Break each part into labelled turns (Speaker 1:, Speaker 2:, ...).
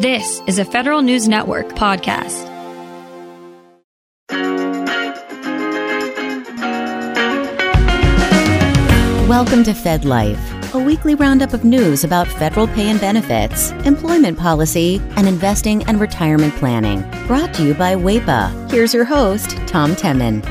Speaker 1: This is a Federal News Network podcast.
Speaker 2: Welcome to Fed Life, a weekly roundup of news about federal pay and benefits, employment policy, and investing and retirement planning. Brought to you by WAEPA. Here's your host, Tom Temin.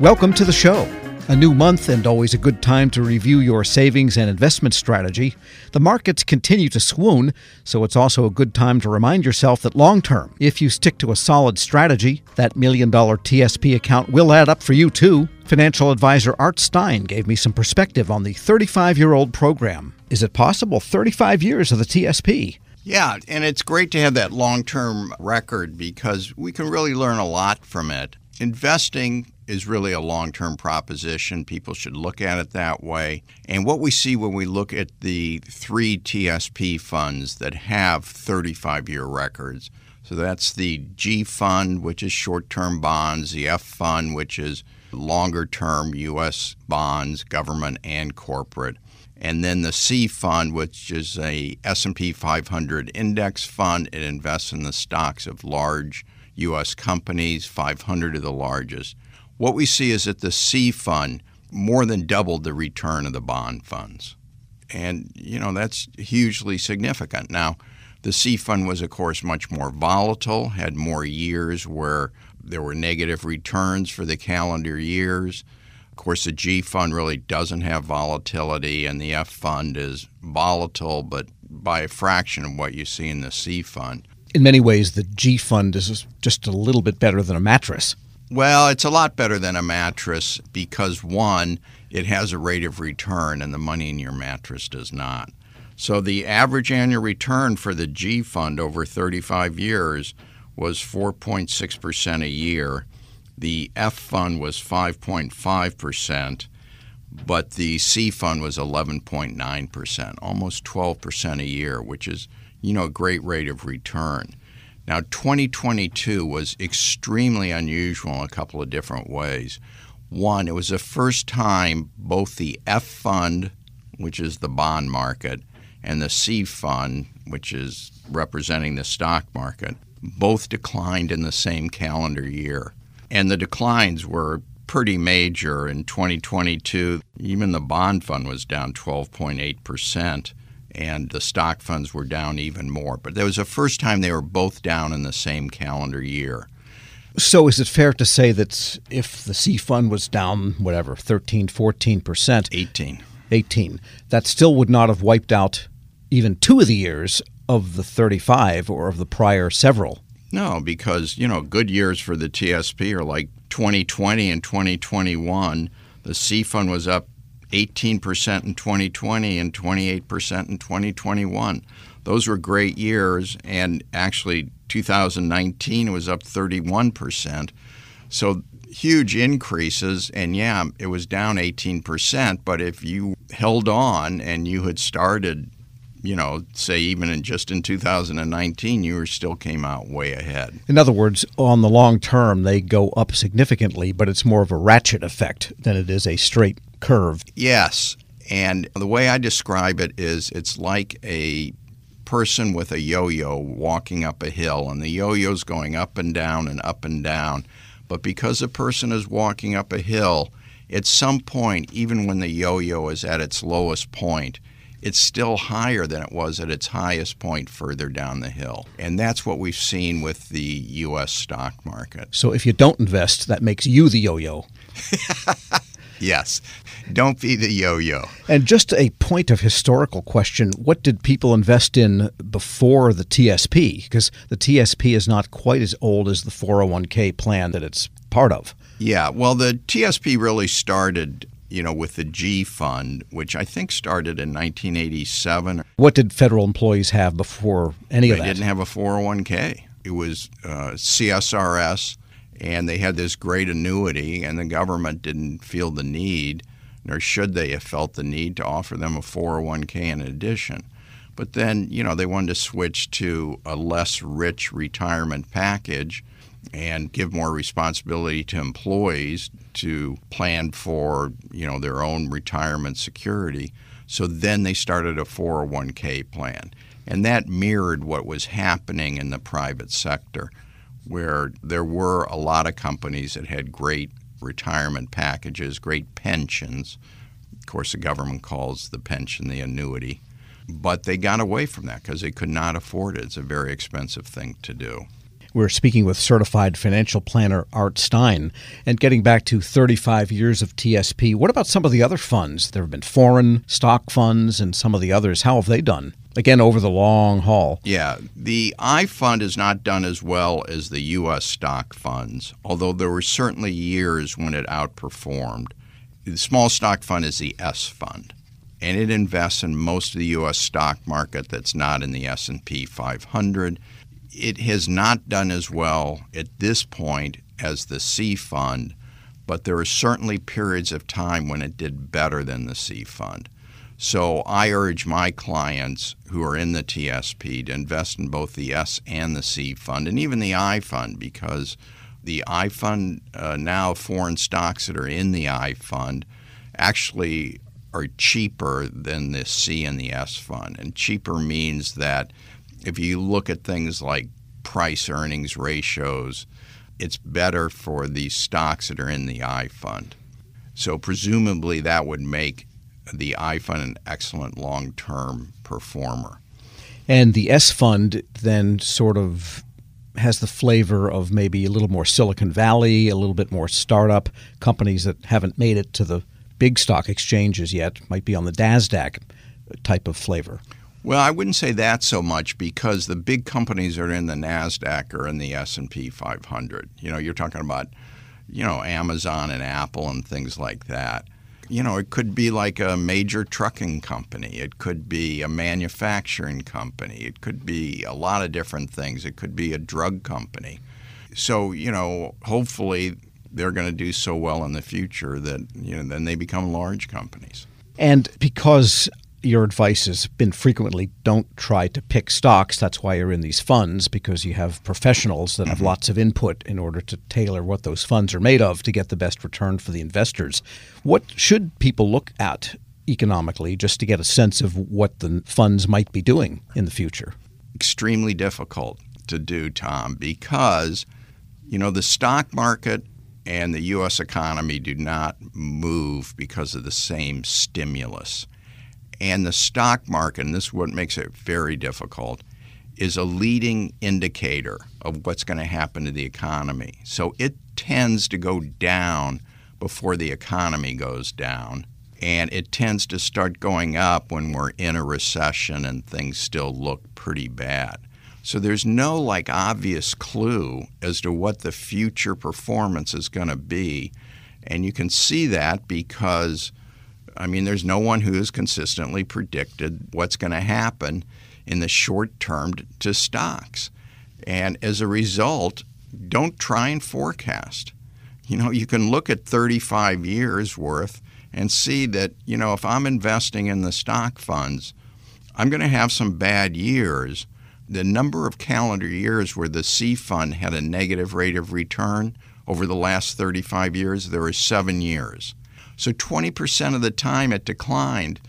Speaker 3: Welcome to the show. A new month and always a good time to review your savings and investment strategy. The markets continue to swoon, so it's also a good time to remind yourself that long term, if you stick to a solid strategy, that million dollar TSP account will add up for you too. Financial advisor Art Stein gave me some perspective on the 35 year old program. Is it possible 35 years of the TSP?
Speaker 4: Yeah, and it's great to have that long term record because we can really learn a lot from it. Investing is really a long term proposition. People should look at it that way. And what we see when we look at the three TSP funds that have 35 year records so that's the G fund, which is short term bonds, the F fund, which is longer term U.S. bonds, government and corporate. And then the C fund, which is a S&P 500 index fund, it invests in the stocks of large U.S. companies, 500 of the largest. What we see is that the C fund more than doubled the return of the bond funds. And, you know, that's hugely significant. Now, the C fund was, of course, much more volatile, had more years where there were negative returns for the calendar years. Of course, the G fund really doesn't have volatility, and the F fund is volatile, but by a fraction of what you see in the C fund.
Speaker 3: In many ways, the G fund is just a little bit better than a mattress.
Speaker 4: Well, it's a lot better than a mattress because one, it has a rate of return and the money in your mattress does not. So the average annual return for the G fund over 35 years was 4.6% a year. The F fund was 5.5%, but the C fund was 11.9%, almost 12% a year, which is, you know, a great rate of return. Now, 2022 was extremely unusual in a couple of different ways. One, it was the first time both the F fund, which is the bond market, and the C fund, which is representing the stock market, both declined in the same calendar year. And the declines were pretty major in 2022. Even the bond fund was down 12.8% and the stock funds were down even more. But there was the first time they were both down in the same calendar year.
Speaker 3: So is it fair to say that if the C fund was down, whatever, 13, 14%?
Speaker 4: 18.
Speaker 3: 18. That still would not have wiped out even two of the years of the 35 or of the prior several.
Speaker 4: No, because, you know, good years for the TSP are like 2020 and 2021. The C fund was up 18% in 2020 and 28% in 2021. Those were great years, and actually 2019 was up 31%. So huge increases, and yeah, it was down 18%. But if you held on and you had started, you know, say even in just in 2019, you were still came out way ahead.
Speaker 3: In other words, on the long term, they go up significantly, but it's more of a ratchet effect than it is a straight curve.
Speaker 4: Yes. And the way I describe it is it's like a person with a yo yo walking up a hill, and the yo yo's going up and down and up and down. But because a person is walking up a hill, at some point, even when the yo yo is at its lowest point, it's still higher than it was at its highest point further down the hill. And that's what we've seen with the U.S. stock market.
Speaker 3: So if you don't invest, that makes you the yo yo.
Speaker 4: Yes. Don't be the yo yo.
Speaker 3: And just a point of historical question what did people invest in before the TSP? Because the TSP is not quite as old as the 401k plan that it's part of.
Speaker 4: Yeah. Well, the TSP really started. You know, with the G Fund, which I think started in 1987.
Speaker 3: What did federal employees have before any
Speaker 4: they
Speaker 3: of that?
Speaker 4: They didn't have a 401k. It was uh, CSRS, and they had this great annuity, and the government didn't feel the need, nor should they have felt the need to offer them a 401k in addition. But then, you know, they wanted to switch to a less rich retirement package and give more responsibility to employees to plan for, you know, their own retirement security. So then they started a 401k plan. And that mirrored what was happening in the private sector, where there were a lot of companies that had great retirement packages, great pensions. Of course, the government calls the pension the annuity. But they got away from that because they could not afford it. It's a very expensive thing to do.
Speaker 3: We're speaking with certified financial planner Art Stein. And getting back to 35 years of TSP, what about some of the other funds? There have been foreign stock funds and some of the others. How have they done? Again, over the long haul.
Speaker 4: Yeah, the I fund has not done as well as the U.S. stock funds, although there were certainly years when it outperformed. The small stock fund is the S fund, and it invests in most of the U.S. stock market that's not in the S&P 500 it has not done as well at this point as the C fund, but there are certainly periods of time when it did better than the C fund. So I urge my clients who are in the TSP to invest in both the S and the C fund and even the I fund because the I fund uh, now foreign stocks that are in the I fund actually are cheaper than the C and the S fund. And cheaper means that if you look at things like price earnings ratios, it's better for these stocks that are in the I fund. So presumably that would make the I fund an excellent long term performer.
Speaker 3: And the S fund then sort of has the flavor of maybe a little more Silicon Valley, a little bit more startup companies that haven't made it to the big stock exchanges yet, might be on the NASDAQ type of flavor.
Speaker 4: Well, I wouldn't say that so much because the big companies are in the Nasdaq or in the S&P 500. You know, you're talking about, you know, Amazon and Apple and things like that. You know, it could be like a major trucking company. It could be a manufacturing company. It could be a lot of different things. It could be a drug company. So, you know, hopefully they're going to do so well in the future that, you know, then they become large companies.
Speaker 3: And because your advice has been frequently don't try to pick stocks. That's why you're in these funds because you have professionals that have mm-hmm. lots of input in order to tailor what those funds are made of to get the best return for the investors. What should people look at economically just to get a sense of what the funds might be doing in the future?
Speaker 4: Extremely difficult to do, Tom, because you know the stock market and the US economy do not move because of the same stimulus. And the stock market, and this is what makes it very difficult, is a leading indicator of what's going to happen to the economy. So it tends to go down before the economy goes down. And it tends to start going up when we're in a recession and things still look pretty bad. So there's no like obvious clue as to what the future performance is going to be. And you can see that because I mean, there's no one who has consistently predicted what's going to happen in the short term to stocks. And as a result, don't try and forecast. You know, you can look at 35 years worth and see that, you know, if I'm investing in the stock funds, I'm going to have some bad years. The number of calendar years where the C fund had a negative rate of return over the last 35 years, there were seven years. So 20% of the time it declined,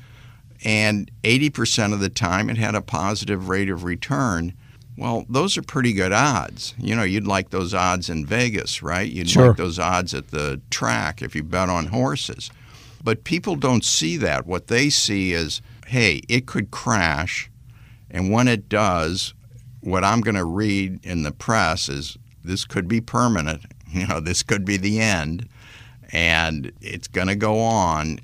Speaker 4: and 80% of the time it had a positive rate of return. Well, those are pretty good odds. You know, you'd like those odds in Vegas, right? You'd
Speaker 3: sure.
Speaker 4: like those odds at the track if you bet on horses. But people don't see that. What they see is, hey, it could crash. And when it does, what I'm going to read in the press is this could be permanent. You know, this could be the end and it's going to go on,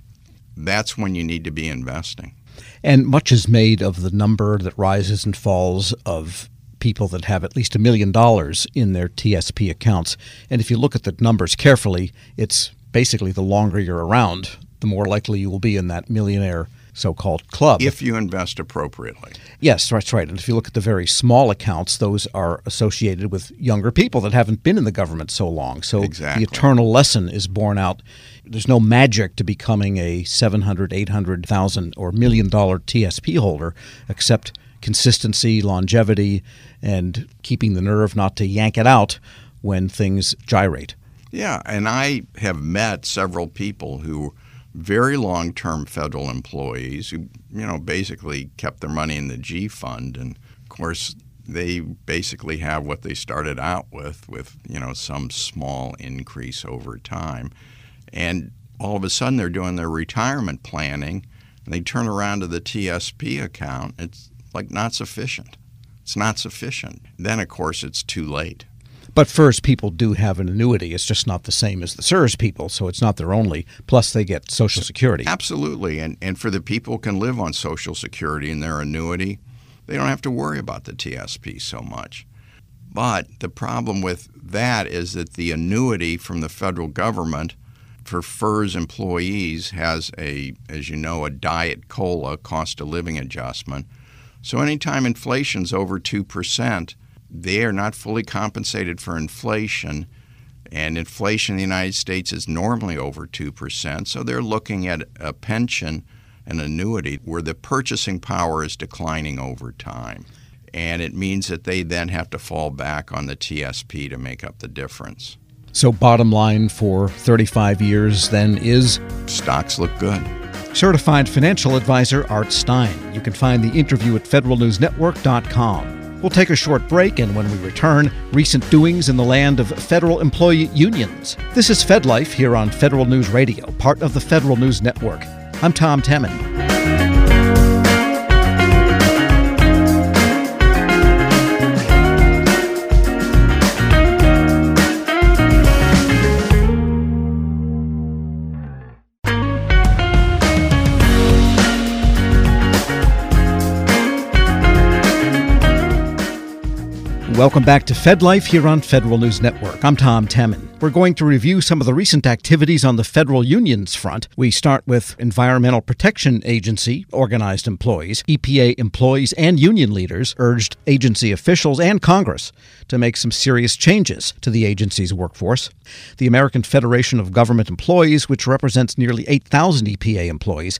Speaker 4: that's when you need to be investing.
Speaker 3: And much is made of the number that rises and falls of people that have at least a million dollars in their TSP accounts. And if you look at the numbers carefully, it's basically the longer you're around, the more likely you will be in that millionaire so-called club.
Speaker 4: If you invest appropriately.
Speaker 3: Yes, that's right. And if you look at the very small accounts, those are associated with younger people that haven't been in the government so long. So
Speaker 4: exactly.
Speaker 3: the eternal lesson is borne out. There's no magic to becoming a 700, 800,000 or million dollar TSP holder except consistency, longevity, and keeping the nerve not to yank it out when things gyrate.
Speaker 4: Yeah, and I have met several people who very long term federal employees who, you know, basically kept their money in the G fund. And of course, they basically have what they started out with, with, you know, some small increase over time. And all of a sudden they're doing their retirement planning and they turn around to the TSP account. It's like not sufficient. It's not sufficient. Then, of course, it's too late.
Speaker 3: But FERS people do have an annuity. It's just not the same as the CSRS people, so it's not their only. Plus, they get Social Security.
Speaker 4: Absolutely. And, and for the people who can live on Social Security and their annuity, they don't have to worry about the TSP so much. But the problem with that is that the annuity from the federal government for FERS employees has a, as you know, a diet cola cost of living adjustment. So anytime inflation's over 2%, they are not fully compensated for inflation. And inflation in the United States is normally over 2%. So they're looking at a pension, an annuity, where the purchasing power is declining over time. And it means that they then have to fall back on the TSP to make up the difference.
Speaker 3: So, bottom line for 35 years then is
Speaker 4: stocks look good.
Speaker 3: Certified financial advisor Art Stein. You can find the interview at federalnewsnetwork.com. We'll take a short break, and when we return, recent doings in the land of federal employee unions. This is FedLife here on Federal News Radio, part of the Federal News Network. I'm Tom Temin. Welcome back to FedLife here on Federal News Network. I'm Tom Temin. We're going to review some of the recent activities on the federal unions front. We start with Environmental Protection Agency organized employees. EPA employees and union leaders urged agency officials and Congress to make some serious changes to the agency's workforce. The American Federation of Government Employees, which represents nearly 8,000 EPA employees,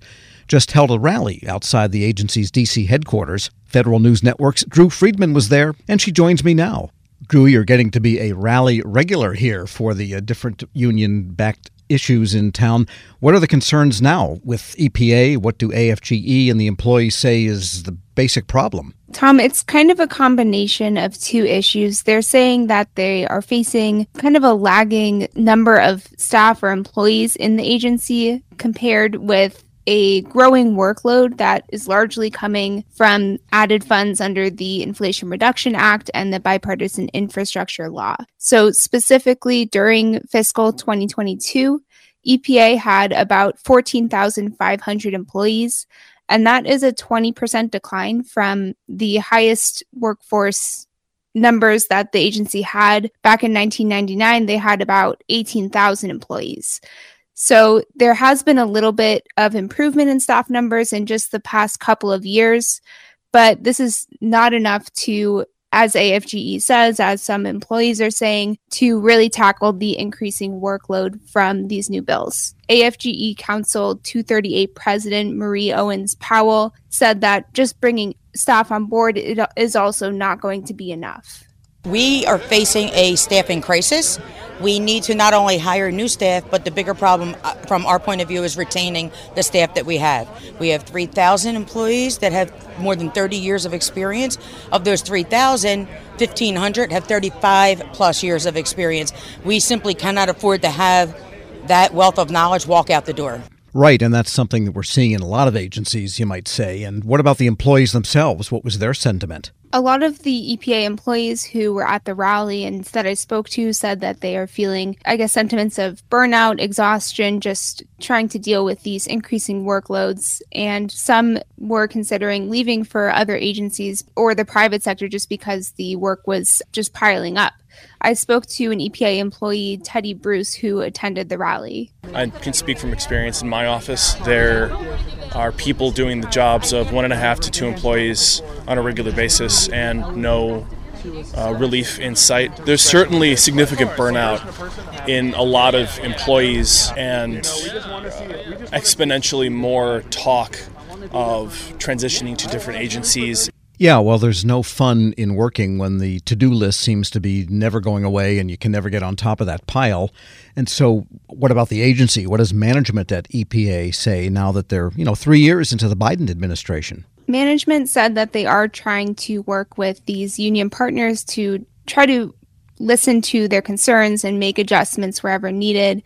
Speaker 3: just held a rally outside the agency's D.C. headquarters. Federal News Network's Drew Friedman was there, and she joins me now. Drew, you're getting to be a rally regular here for the uh, different union backed issues in town. What are the concerns now with EPA? What do AFGE and the employees say is the basic problem?
Speaker 5: Tom, it's kind of a combination of two issues. They're saying that they are facing kind of a lagging number of staff or employees in the agency compared with a growing workload that is largely coming from added funds under the Inflation Reduction Act and the Bipartisan Infrastructure Law. So, specifically during fiscal 2022, EPA had about 14,500 employees, and that is a 20% decline from the highest workforce numbers that the agency had back in 1999. They had about 18,000 employees. So there has been a little bit of improvement in staff numbers in just the past couple of years, but this is not enough to, as AFGE says, as some employees are saying, to really tackle the increasing workload from these new bills. AFGE Council 238 President Marie Owens Powell said that just bringing staff on board is also not going to be enough.
Speaker 6: We are facing a staffing crisis. We need to not only hire new staff, but the bigger problem uh, from our point of view is retaining the staff that we have. We have 3,000 employees that have more than 30 years of experience. Of those 3,000, 1,500 have 35 plus years of experience. We simply cannot afford to have that wealth of knowledge walk out the door.
Speaker 3: Right, and that's something that we're seeing in a lot of agencies, you might say. And what about the employees themselves? What was their sentiment?
Speaker 5: A lot of the EPA employees who were at the rally and that I spoke to said that they are feeling, I guess, sentiments of burnout, exhaustion, just trying to deal with these increasing workloads. And some were considering leaving for other agencies or the private sector just because the work was just piling up. I spoke to an EPA employee, Teddy Bruce, who attended the rally.
Speaker 7: I can speak from experience in my office. There are people doing the jobs of one and a half to two employees on a regular basis and no uh, relief in sight. There's certainly significant burnout in a lot of employees and uh, exponentially more talk of transitioning to different agencies.
Speaker 3: Yeah, well, there's no fun in working when the to do list seems to be never going away and you can never get on top of that pile. And so, what about the agency? What does management at EPA say now that they're, you know, three years into the Biden administration?
Speaker 5: Management said that they are trying to work with these union partners to try to listen to their concerns and make adjustments wherever needed.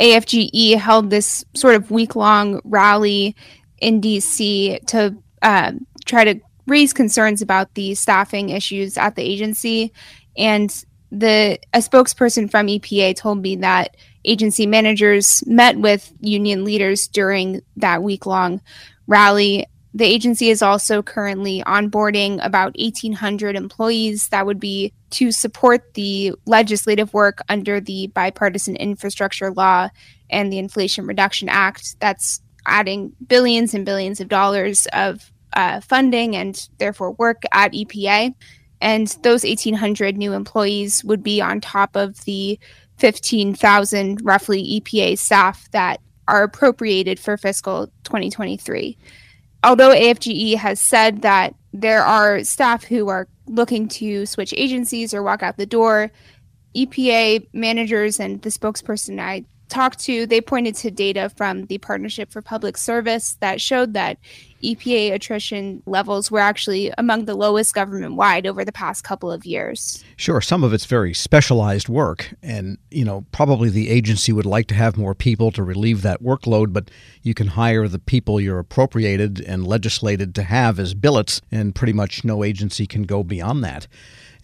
Speaker 5: AFGE held this sort of week long rally in DC to uh, try to raise concerns about the staffing issues at the agency. And the a spokesperson from EPA told me that agency managers met with union leaders during that week long rally the agency is also currently onboarding about 1,800 employees that would be to support the legislative work under the Bipartisan Infrastructure Law and the Inflation Reduction Act. That's adding billions and billions of dollars of uh, funding and therefore work at EPA. And those 1,800 new employees would be on top of the 15,000 roughly EPA staff that are appropriated for fiscal 2023 although AFGE has said that there are staff who are looking to switch agencies or walk out the door, EPA managers and the spokesperson I talked to, they pointed to data from the Partnership for Public Service that showed that EPA attrition levels were actually among the lowest government wide over the past couple of years.
Speaker 3: Sure, some of it's very specialized work and you know, probably the agency would like to have more people to relieve that workload, but you can hire the people you're appropriated and legislated to have as billets and pretty much no agency can go beyond that.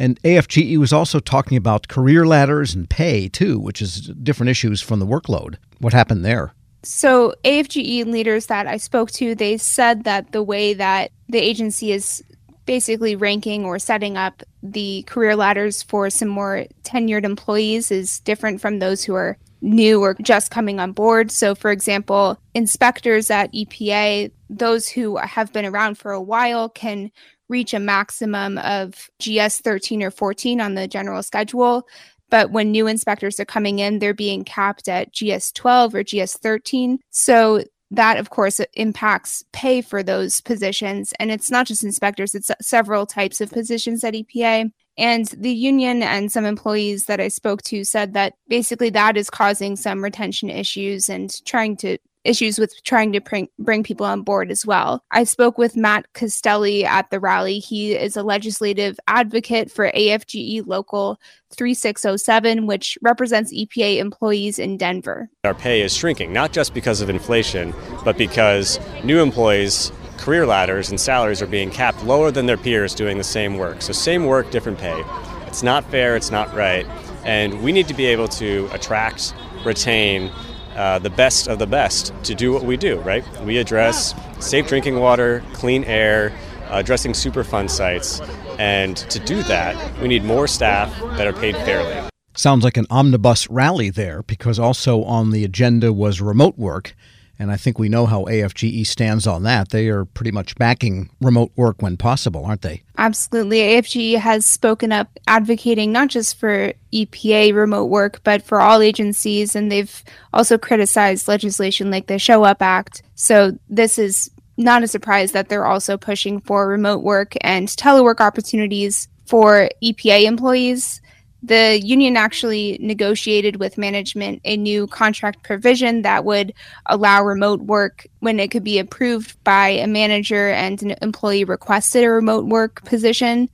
Speaker 3: And AFGE was also talking about career ladders and pay, too, which is different issues from the workload. What happened there?
Speaker 5: So, AFGE leaders that I spoke to, they said that the way that the agency is basically ranking or setting up the career ladders for some more tenured employees is different from those who are new or just coming on board. So, for example, inspectors at EPA, those who have been around for a while can reach a maximum of GS 13 or 14 on the general schedule. But when new inspectors are coming in, they're being capped at GS 12 or GS 13. So that, of course, impacts pay for those positions. And it's not just inspectors, it's several types of positions at EPA. And the union and some employees that I spoke to said that basically that is causing some retention issues and trying to issues with trying to bring, bring people on board as well. I spoke with Matt Castelli at the rally. He is a legislative advocate for AFGE Local 3607, which represents EPA employees in Denver.
Speaker 8: Our pay is shrinking, not just because of inflation, but because new employees career ladders and salaries are being capped lower than their peers doing the same work. So, same work, different pay. It's not fair, it's not right. And we need to be able to attract, retain, uh, the best of the best to do what we do, right? We address safe drinking water, clean air, uh, addressing Superfund sites. And to do that, we need more staff that are paid fairly.
Speaker 3: Sounds like an omnibus rally there because also on the agenda was remote work. And I think we know how AFGE stands on that. They are pretty much backing remote work when possible, aren't they?
Speaker 5: Absolutely. AFGE has spoken up advocating not just for EPA remote work, but for all agencies. And they've also criticized legislation like the Show Up Act. So this is not a surprise that they're also pushing for remote work and telework opportunities for EPA employees the union actually negotiated with management a new contract provision that would allow remote work when it could be approved by a manager and an employee requested a remote work position.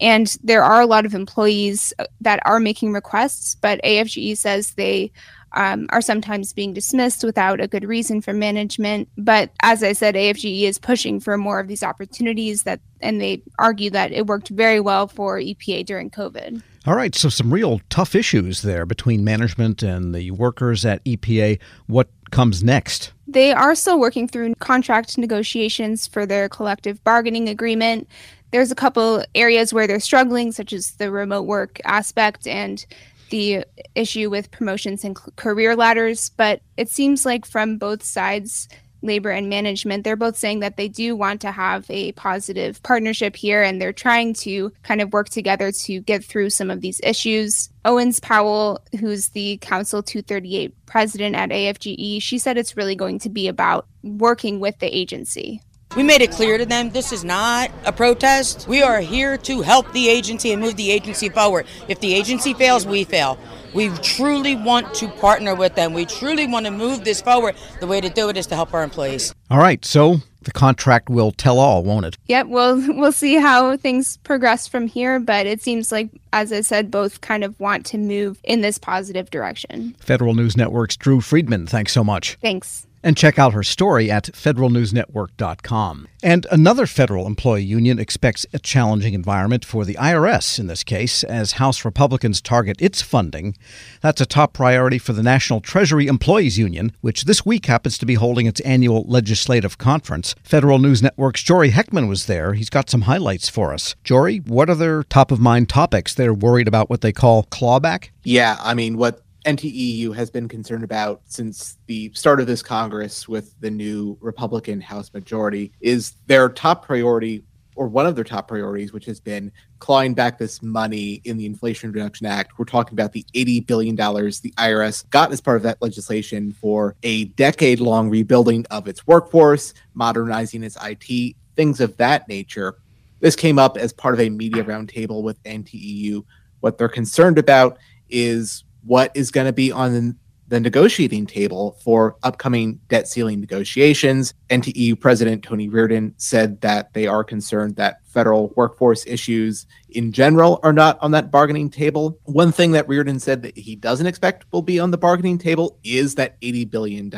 Speaker 5: And there are a lot of employees that are making requests, but AFGE says they um, are sometimes being dismissed without a good reason from management. But as I said, AFGE is pushing for more of these opportunities that, and they argue that it worked very well for EPA during COVID.
Speaker 3: All right, so some real tough issues there between management and the workers at EPA. What comes next?
Speaker 5: They are still working through contract negotiations for their collective bargaining agreement. There's a couple areas where they're struggling, such as the remote work aspect and the issue with promotions and career ladders, but it seems like from both sides, labor and management, they're both saying that they do want to have a positive partnership here and they're trying to kind of work together to get through some of these issues. Owens Powell, who's the Council 238 president at AFGE, she said it's really going to be about working with the agency.
Speaker 6: We made it clear to them this is not a protest. We are here to help the agency and move the agency forward. If the agency fails, we fail. We truly want to partner with them. We truly want to move this forward. The way to do it is to help our employees.
Speaker 3: All right. So the contract will tell all, won't it?
Speaker 5: Yep. Well, we'll see how things progress from here. But it seems like, as I said, both kind of want to move in this positive direction.
Speaker 3: Federal News Network's Drew Friedman, thanks so much.
Speaker 5: Thanks
Speaker 3: and check out her story at federalnewsnetwork.com. And another federal employee union expects a challenging environment for the IRS in this case as House Republicans target its funding. That's a top priority for the National Treasury Employees Union, which this week happens to be holding its annual legislative conference. Federal News Network's Jory Heckman was there. He's got some highlights for us. Jory, what are their top of mind topics? They're worried about what they call clawback?
Speaker 9: Yeah, I mean, what NTEU has been concerned about since the start of this Congress with the new Republican House majority is their top priority, or one of their top priorities, which has been clawing back this money in the Inflation Reduction Act. We're talking about the $80 billion the IRS got as part of that legislation for a decade long rebuilding of its workforce, modernizing its IT, things of that nature. This came up as part of a media roundtable with NTEU. What they're concerned about is what is going to be on the negotiating table for upcoming debt ceiling negotiations. NTEU President Tony Reardon said that they are concerned that federal workforce issues in general are not on that bargaining table. One thing that Reardon said that he doesn't expect will be on the bargaining table is that $80 billion.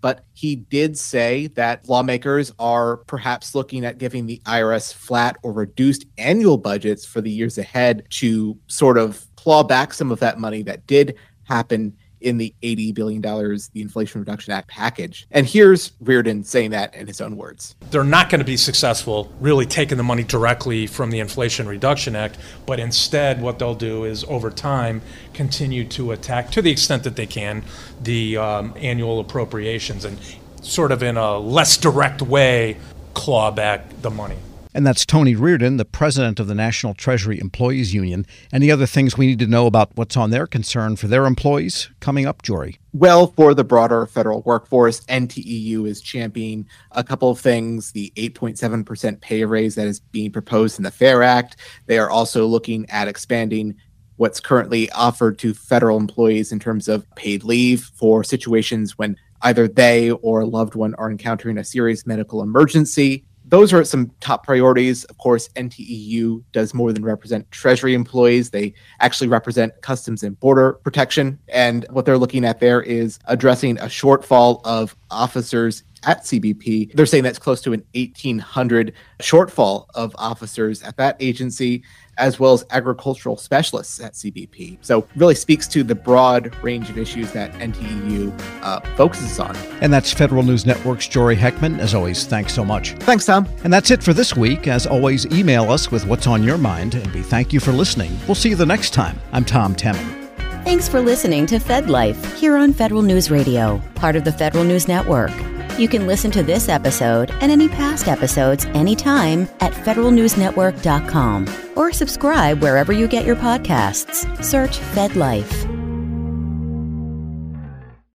Speaker 9: But he did say that lawmakers are perhaps looking at giving the IRS flat or reduced annual budgets for the years ahead to sort of claw back some of that money that did happen in the $80 billion, the Inflation Reduction Act package. And here's Reardon saying that in his own words.
Speaker 10: They're not going to be successful really taking the money directly from the Inflation Reduction Act, but instead, what they'll do is over time continue to attack, to the extent that they can, the um, annual appropriations and sort of in a less direct way claw back the money.
Speaker 3: And that's Tony Reardon, the president of the National Treasury Employees Union. Any other things we need to know about what's on their concern for their employees coming up, Jory?
Speaker 9: Well, for the broader federal workforce, NTEU is championing a couple of things the 8.7% pay raise that is being proposed in the FAIR Act. They are also looking at expanding what's currently offered to federal employees in terms of paid leave for situations when either they or a loved one are encountering a serious medical emergency those are some top priorities. Of course, NTEU does more than represent Treasury employees. They actually represent Customs and Border Protection. And what they're looking at there is addressing a shortfall of officers at CBP. They're saying that's close to an 1,800 shortfall of officers at that agency as well as agricultural specialists at CBP. So, really speaks to the broad range of issues that NTEU uh, focuses on.
Speaker 3: And that's Federal News Network's Jory Heckman. As always, thanks so much.
Speaker 9: Thanks, Tom.
Speaker 3: And that's it for this week. As always, email us with what's on your mind, and we thank you for listening. We'll see you the next time. I'm Tom Temin.
Speaker 2: Thanks for listening to Fed Life here on Federal News Radio, part of the Federal News Network. You can listen to this episode and any past episodes anytime at federalnewsnetwork.com or subscribe wherever you get your podcasts. Search Fed Life.